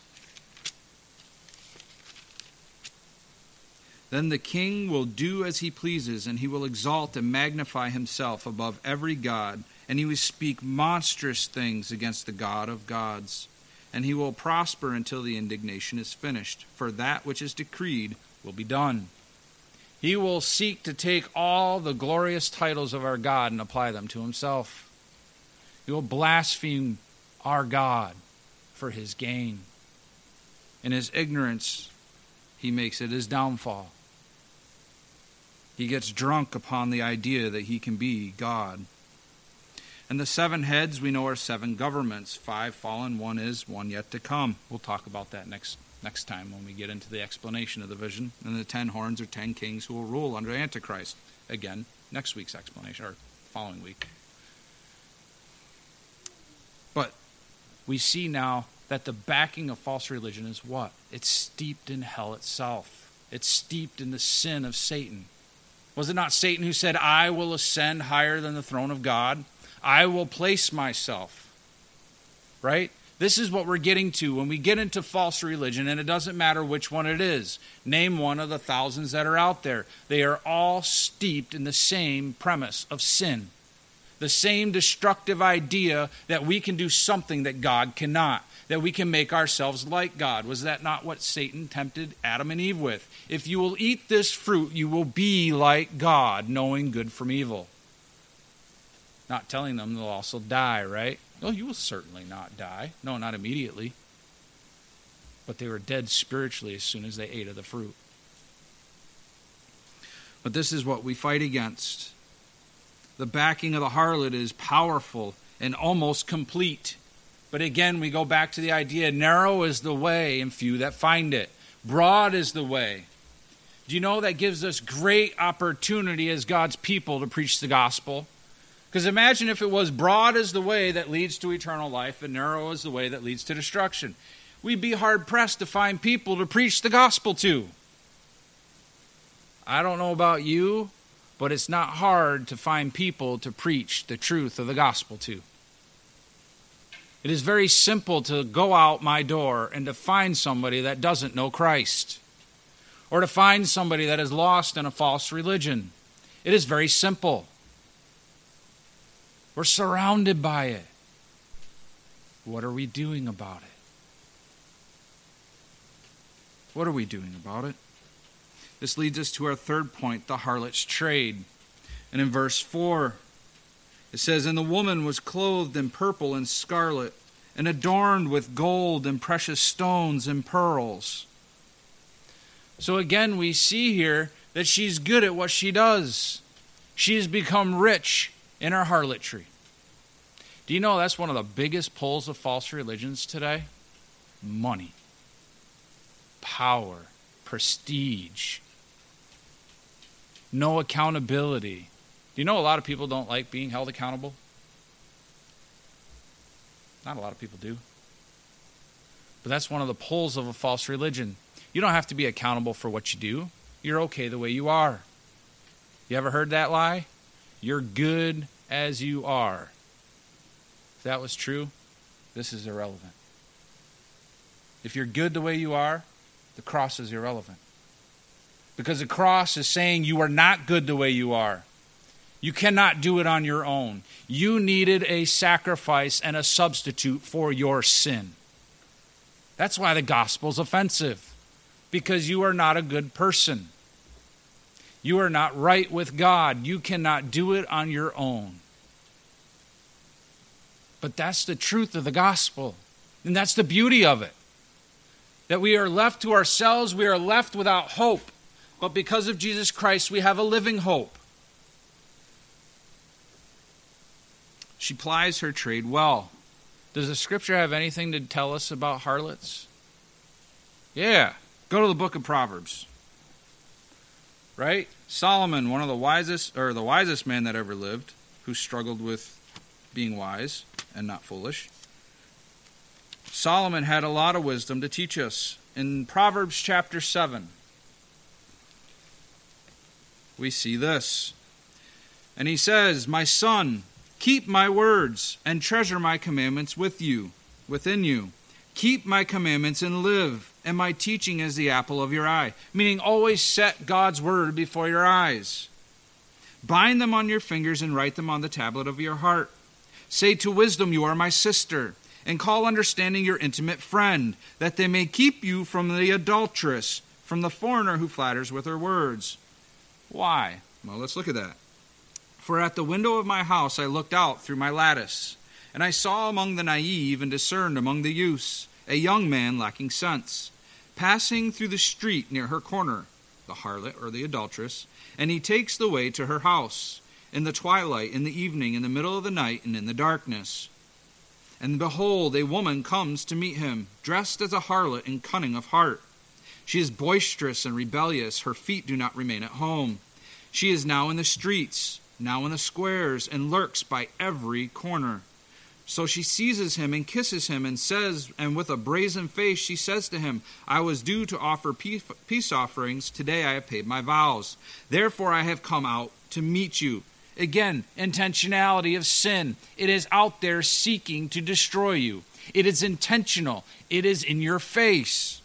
Then the king will do as he pleases, and he will exalt and magnify himself above every god, and he will speak monstrous things against the God of gods. And he will prosper until the indignation is finished, for that which is decreed will be done. He will seek to take all the glorious titles of our God and apply them to himself. He will blaspheme our God for his gain. In his ignorance, he makes it his downfall. He gets drunk upon the idea that he can be God. And the seven heads we know are seven governments. Five fallen, one is, one yet to come. We'll talk about that next next time when we get into the explanation of the vision. And the ten horns are ten kings who will rule under Antichrist. Again, next week's explanation, or following week. But we see now that the backing of false religion is what? It's steeped in hell itself. It's steeped in the sin of Satan. Was it not Satan who said, I will ascend higher than the throne of God? I will place myself. Right? This is what we're getting to when we get into false religion, and it doesn't matter which one it is. Name one of the thousands that are out there. They are all steeped in the same premise of sin, the same destructive idea that we can do something that God cannot that we can make ourselves like God. Was that not what Satan tempted Adam and Eve with? If you will eat this fruit, you will be like God, knowing good from evil. Not telling them they'll also die, right? No, you will certainly not die. No, not immediately. But they were dead spiritually as soon as they ate of the fruit. But this is what we fight against. The backing of the harlot is powerful and almost complete. But again, we go back to the idea narrow is the way, and few that find it. Broad is the way. Do you know that gives us great opportunity as God's people to preach the gospel? Because imagine if it was broad is the way that leads to eternal life and narrow is the way that leads to destruction. We'd be hard pressed to find people to preach the gospel to. I don't know about you, but it's not hard to find people to preach the truth of the gospel to. It is very simple to go out my door and to find somebody that doesn't know Christ, or to find somebody that is lost in a false religion. It is very simple. We're surrounded by it. What are we doing about it? What are we doing about it? This leads us to our third point the harlot's trade. And in verse 4, it says, And the woman was clothed in purple and scarlet, and adorned with gold and precious stones and pearls. So again, we see here that she's good at what she does. She has become rich in her harlotry. Do you know that's one of the biggest pulls of false religions today? Money, power, prestige, no accountability. Do you know a lot of people don't like being held accountable? Not a lot of people do. But that's one of the pulls of a false religion. You don't have to be accountable for what you do. You're okay the way you are. You ever heard that lie? You're good as you are. If that was true, this is irrelevant. If you're good the way you are, the cross is irrelevant. Because the cross is saying you are not good the way you are. You cannot do it on your own. You needed a sacrifice and a substitute for your sin. That's why the gospel's offensive, because you are not a good person. You are not right with God. You cannot do it on your own. But that's the truth of the gospel. And that's the beauty of it. That we are left to ourselves, we are left without hope. But because of Jesus Christ, we have a living hope. She plies her trade well. Does the scripture have anything to tell us about harlots? Yeah. Go to the book of Proverbs. Right? Solomon, one of the wisest or the wisest man that ever lived, who struggled with being wise and not foolish. Solomon had a lot of wisdom to teach us. In Proverbs chapter 7, we see this. And he says, My son, keep my words and treasure my commandments with you, within you. Keep my commandments and live, and my teaching is the apple of your eye. Meaning, always set God's word before your eyes. Bind them on your fingers and write them on the tablet of your heart. Say to wisdom, You are my sister, and call understanding your intimate friend, that they may keep you from the adulteress, from the foreigner who flatters with her words. Why? Well, let's look at that. For at the window of my house I looked out through my lattice, and I saw among the naive and discerned among the youths a young man lacking sense, passing through the street near her corner, the harlot or the adulteress, and he takes the way to her house in the twilight, in the evening, in the middle of the night, and in the darkness. And behold, a woman comes to meet him, dressed as a harlot and cunning of heart. She is boisterous and rebellious. Her feet do not remain at home. She is now in the streets, now in the squares, and lurks by every corner. So she seizes him and kisses him and says, and with a brazen face she says to him, I was due to offer peace offerings. Today I have paid my vows. Therefore I have come out to meet you. Again, intentionality of sin. It is out there seeking to destroy you. It is intentional. It is in your face.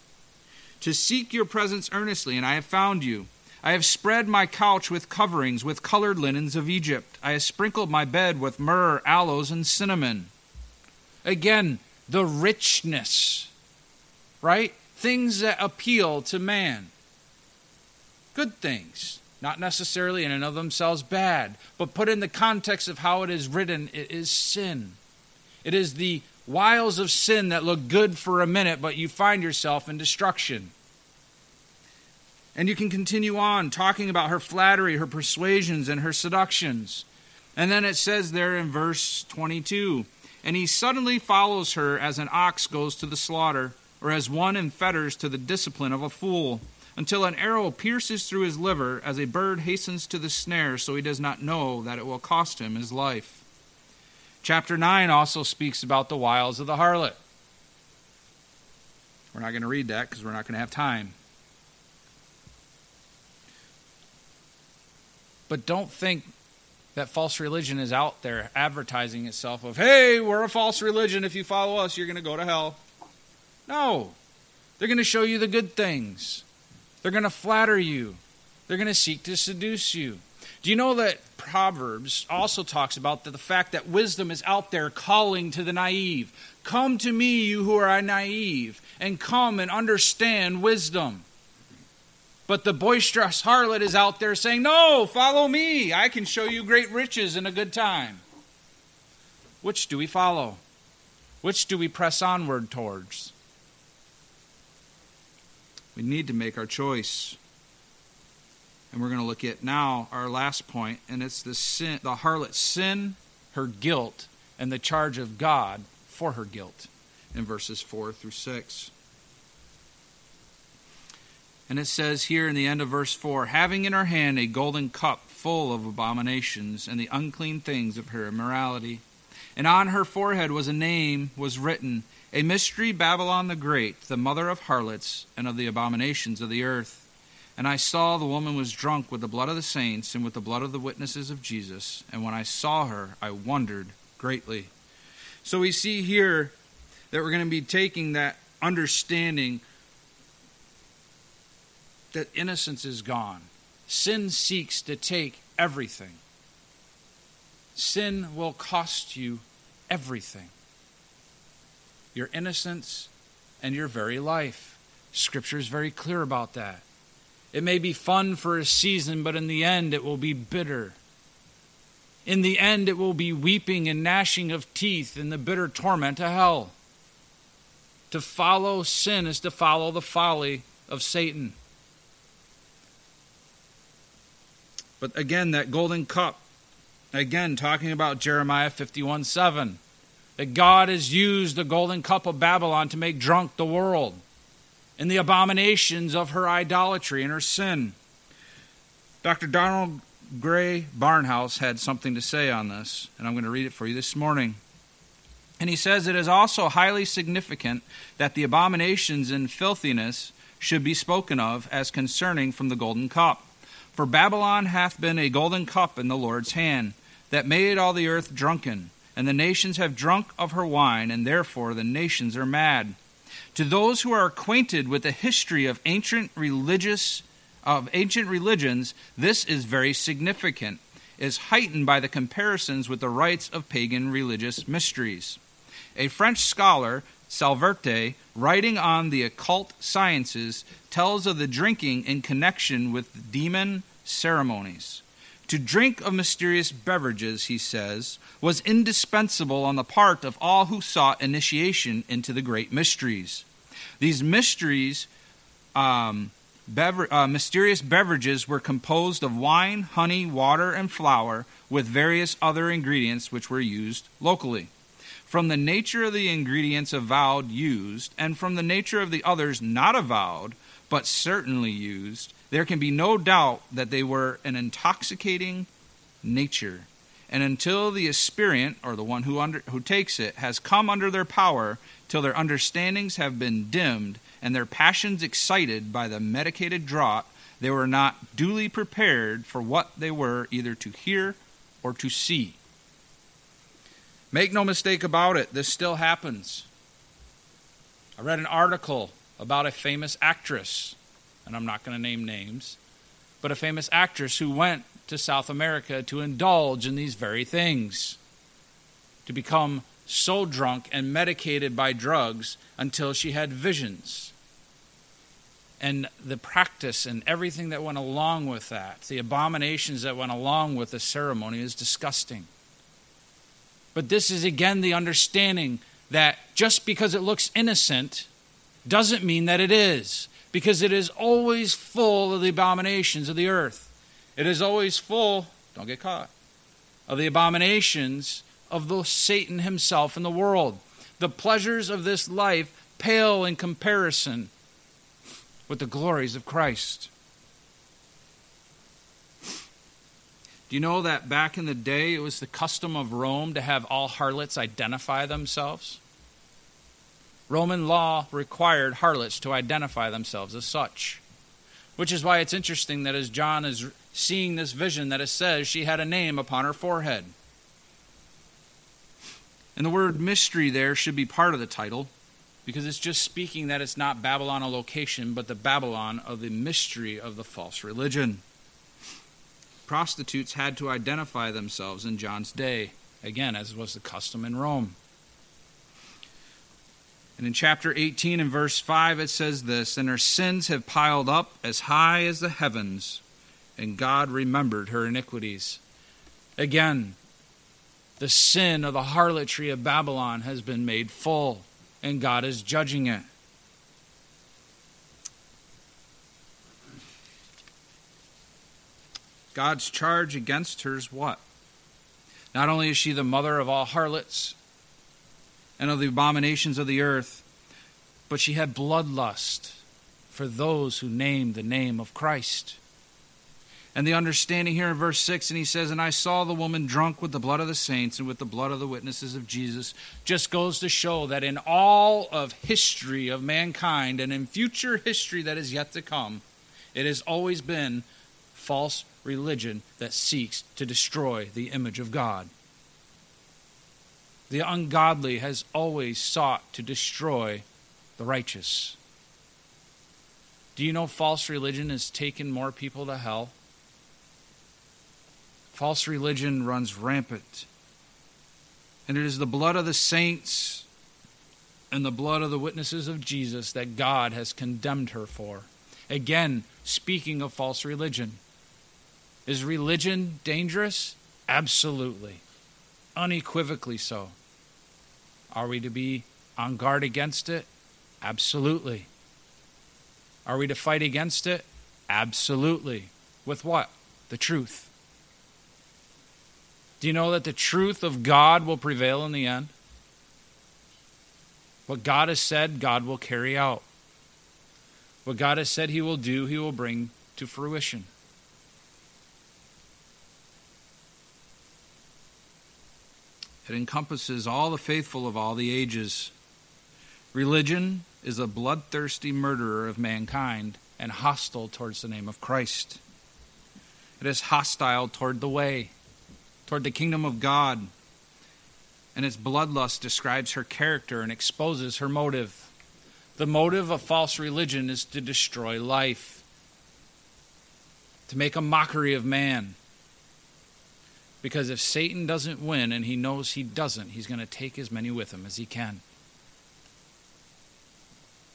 To seek your presence earnestly, and I have found you. I have spread my couch with coverings, with colored linens of Egypt. I have sprinkled my bed with myrrh, aloes, and cinnamon. Again, the richness, right? Things that appeal to man. Good things not necessarily in and of themselves bad, but put in the context of how it is written, it is sin. It is the wiles of sin that look good for a minute, but you find yourself in destruction. And you can continue on talking about her flattery, her persuasions, and her seductions. And then it says there in verse 22 And he suddenly follows her as an ox goes to the slaughter, or as one in fetters to the discipline of a fool until an arrow pierces through his liver as a bird hastens to the snare so he does not know that it will cost him his life. Chapter 9 also speaks about the wiles of the harlot. We're not going to read that because we're not going to have time. But don't think that false religion is out there advertising itself of, hey, we're a false religion. If you follow us, you're going to go to hell. No. They're going to show you the good things. They're going to flatter you. They're going to seek to seduce you. Do you know that Proverbs also talks about the, the fact that wisdom is out there calling to the naive? Come to me, you who are naive, and come and understand wisdom. But the boisterous harlot is out there saying, No, follow me. I can show you great riches and a good time. Which do we follow? Which do we press onward towards? We need to make our choice. And we're going to look at now our last point, and it's the sin, the harlot's sin, her guilt, and the charge of God for her guilt in verses 4 through 6. And it says here in the end of verse 4 having in her hand a golden cup full of abominations and the unclean things of her immorality. And on her forehead was a name was written, a mystery Babylon the Great, the mother of harlots and of the abominations of the earth. And I saw the woman was drunk with the blood of the saints and with the blood of the witnesses of Jesus. And when I saw her, I wondered greatly. So we see here that we're going to be taking that understanding that innocence is gone. Sin seeks to take everything. Sin will cost you everything your innocence and your very life. Scripture is very clear about that. It may be fun for a season, but in the end, it will be bitter. In the end, it will be weeping and gnashing of teeth in the bitter torment of hell. To follow sin is to follow the folly of Satan. But again, that golden cup, again, talking about Jeremiah 51 7, that God has used the golden cup of Babylon to make drunk the world and the abominations of her idolatry and her sin. Dr. Donald Grey Barnhouse had something to say on this, and I'm going to read it for you this morning. And he says it is also highly significant that the abominations and filthiness should be spoken of as concerning from the golden cup. For Babylon hath been a golden cup in the Lord's hand, that made all the earth drunken, and the nations have drunk of her wine, and therefore the nations are mad. To those who are acquainted with the history of ancient religious of ancient religions, this is very significant, is heightened by the comparisons with the rites of pagan religious mysteries. A French scholar, Salverte, writing on the occult sciences, tells of the drinking in connection with demon ceremonies. To drink of mysterious beverages, he says, was indispensable on the part of all who sought initiation into the great mysteries. These mysteries, um, bever- uh, mysterious beverages, were composed of wine, honey, water, and flour, with various other ingredients which were used locally. From the nature of the ingredients avowed used, and from the nature of the others not avowed, but certainly used, there can be no doubt that they were an intoxicating nature. And until the aspirant, or the one who, under, who takes it, has come under their power, till their understandings have been dimmed and their passions excited by the medicated draught, they were not duly prepared for what they were either to hear or to see. Make no mistake about it, this still happens. I read an article about a famous actress and I'm not going to name names, but a famous actress who went to South America to indulge in these very things, to become so drunk and medicated by drugs until she had visions. And the practice and everything that went along with that, the abominations that went along with the ceremony, is disgusting. But this is again the understanding that just because it looks innocent doesn't mean that it is because it is always full of the abominations of the earth. It is always full, don't get caught, of the abominations of the Satan himself in the world. The pleasures of this life pale in comparison with the glories of Christ. Do you know that back in the day it was the custom of Rome to have all harlots identify themselves? Roman law required harlots to identify themselves as such. Which is why it's interesting that as John is seeing this vision that it says she had a name upon her forehead. And the word mystery there should be part of the title because it's just speaking that it's not Babylon a location, but the Babylon of the mystery of the false religion. Prostitutes had to identify themselves in John's day, again, as was the custom in Rome. And in chapter 18 and verse 5, it says this And her sins have piled up as high as the heavens, and God remembered her iniquities. Again, the sin of the harlotry of Babylon has been made full, and God is judging it. God's charge against her is what? Not only is she the mother of all harlots and of the abominations of the earth, but she had bloodlust for those who name the name of Christ. And the understanding here in verse 6, and he says, And I saw the woman drunk with the blood of the saints and with the blood of the witnesses of Jesus, just goes to show that in all of history of mankind and in future history that is yet to come, it has always been false religion that seeks to destroy the image of God. The ungodly has always sought to destroy the righteous. Do you know false religion has taken more people to hell? False religion runs rampant. And it is the blood of the saints and the blood of the witnesses of Jesus that God has condemned her for. Again, speaking of false religion. Is religion dangerous? Absolutely. Unequivocally so. Are we to be on guard against it? Absolutely. Are we to fight against it? Absolutely. With what? The truth. Do you know that the truth of God will prevail in the end? What God has said, God will carry out. What God has said He will do, He will bring to fruition. It encompasses all the faithful of all the ages. Religion is a bloodthirsty murderer of mankind and hostile towards the name of Christ. It is hostile toward the way toward the kingdom of God. And its bloodlust describes her character and exposes her motive. The motive of false religion is to destroy life, to make a mockery of man. Because if Satan doesn't win, and he knows he doesn't, he's going to take as many with him as he can.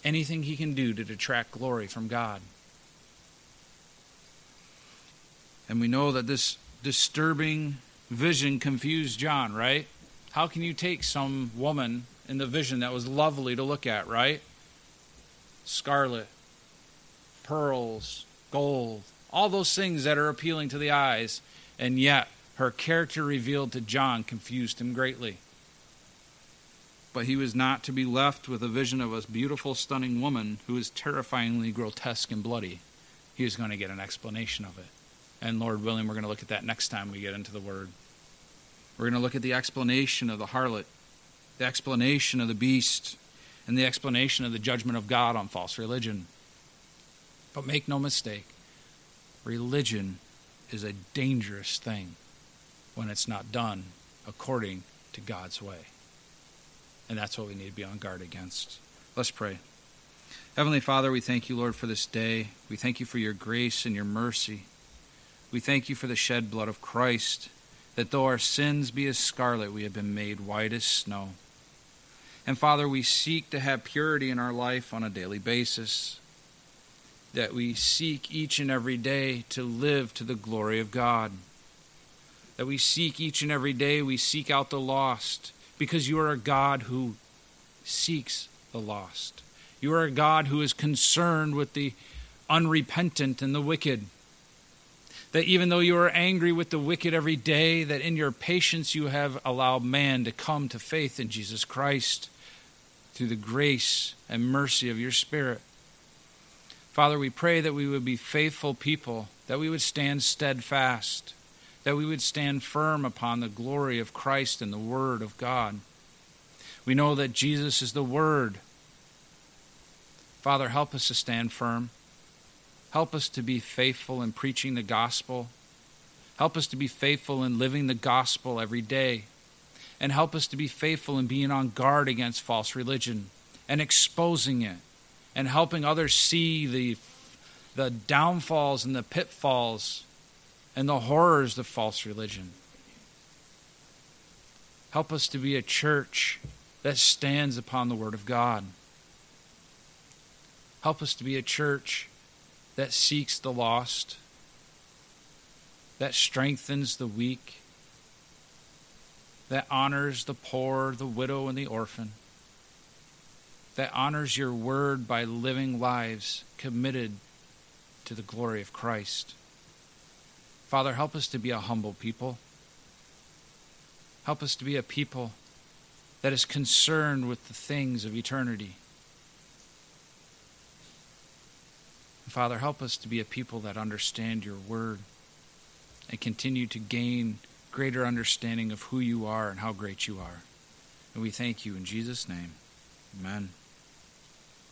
Anything he can do to detract glory from God. And we know that this disturbing vision confused John, right? How can you take some woman in the vision that was lovely to look at, right? Scarlet, pearls, gold, all those things that are appealing to the eyes, and yet her character revealed to John confused him greatly. But he was not to be left with a vision of a beautiful, stunning woman who is terrifyingly grotesque and bloody. He was going to get an explanation of it. And Lord willing, we're going to look at that next time we get into the Word. We're going to look at the explanation of the harlot, the explanation of the beast, and the explanation of the judgment of God on false religion. But make no mistake, religion is a dangerous thing when it's not done according to God's way. And that's what we need to be on guard against. Let's pray. Heavenly Father, we thank you, Lord, for this day. We thank you for your grace and your mercy. We thank you for the shed blood of Christ that though our sins be as scarlet, we have been made white as snow. And Father, we seek to have purity in our life on a daily basis, that we seek each and every day to live to the glory of God, that we seek each and every day, we seek out the lost, because you are a God who seeks the lost. You are a God who is concerned with the unrepentant and the wicked that even though you are angry with the wicked every day, that in your patience you have allowed man to come to faith in Jesus Christ through the grace and mercy of your Spirit. Father, we pray that we would be faithful people, that we would stand steadfast, that we would stand firm upon the glory of Christ and the Word of God. We know that Jesus is the Word. Father, help us to stand firm. Help us to be faithful in preaching the gospel. Help us to be faithful in living the gospel every day. And help us to be faithful in being on guard against false religion and exposing it and helping others see the, the downfalls and the pitfalls and the horrors of false religion. Help us to be a church that stands upon the Word of God. Help us to be a church that seeks the lost, that strengthens the weak, that honors the poor, the widow, and the orphan, that honors your word by living lives committed to the glory of Christ. Father, help us to be a humble people. Help us to be a people that is concerned with the things of eternity. Father, help us to be a people that understand your word and continue to gain greater understanding of who you are and how great you are. And we thank you in Jesus' name. Amen.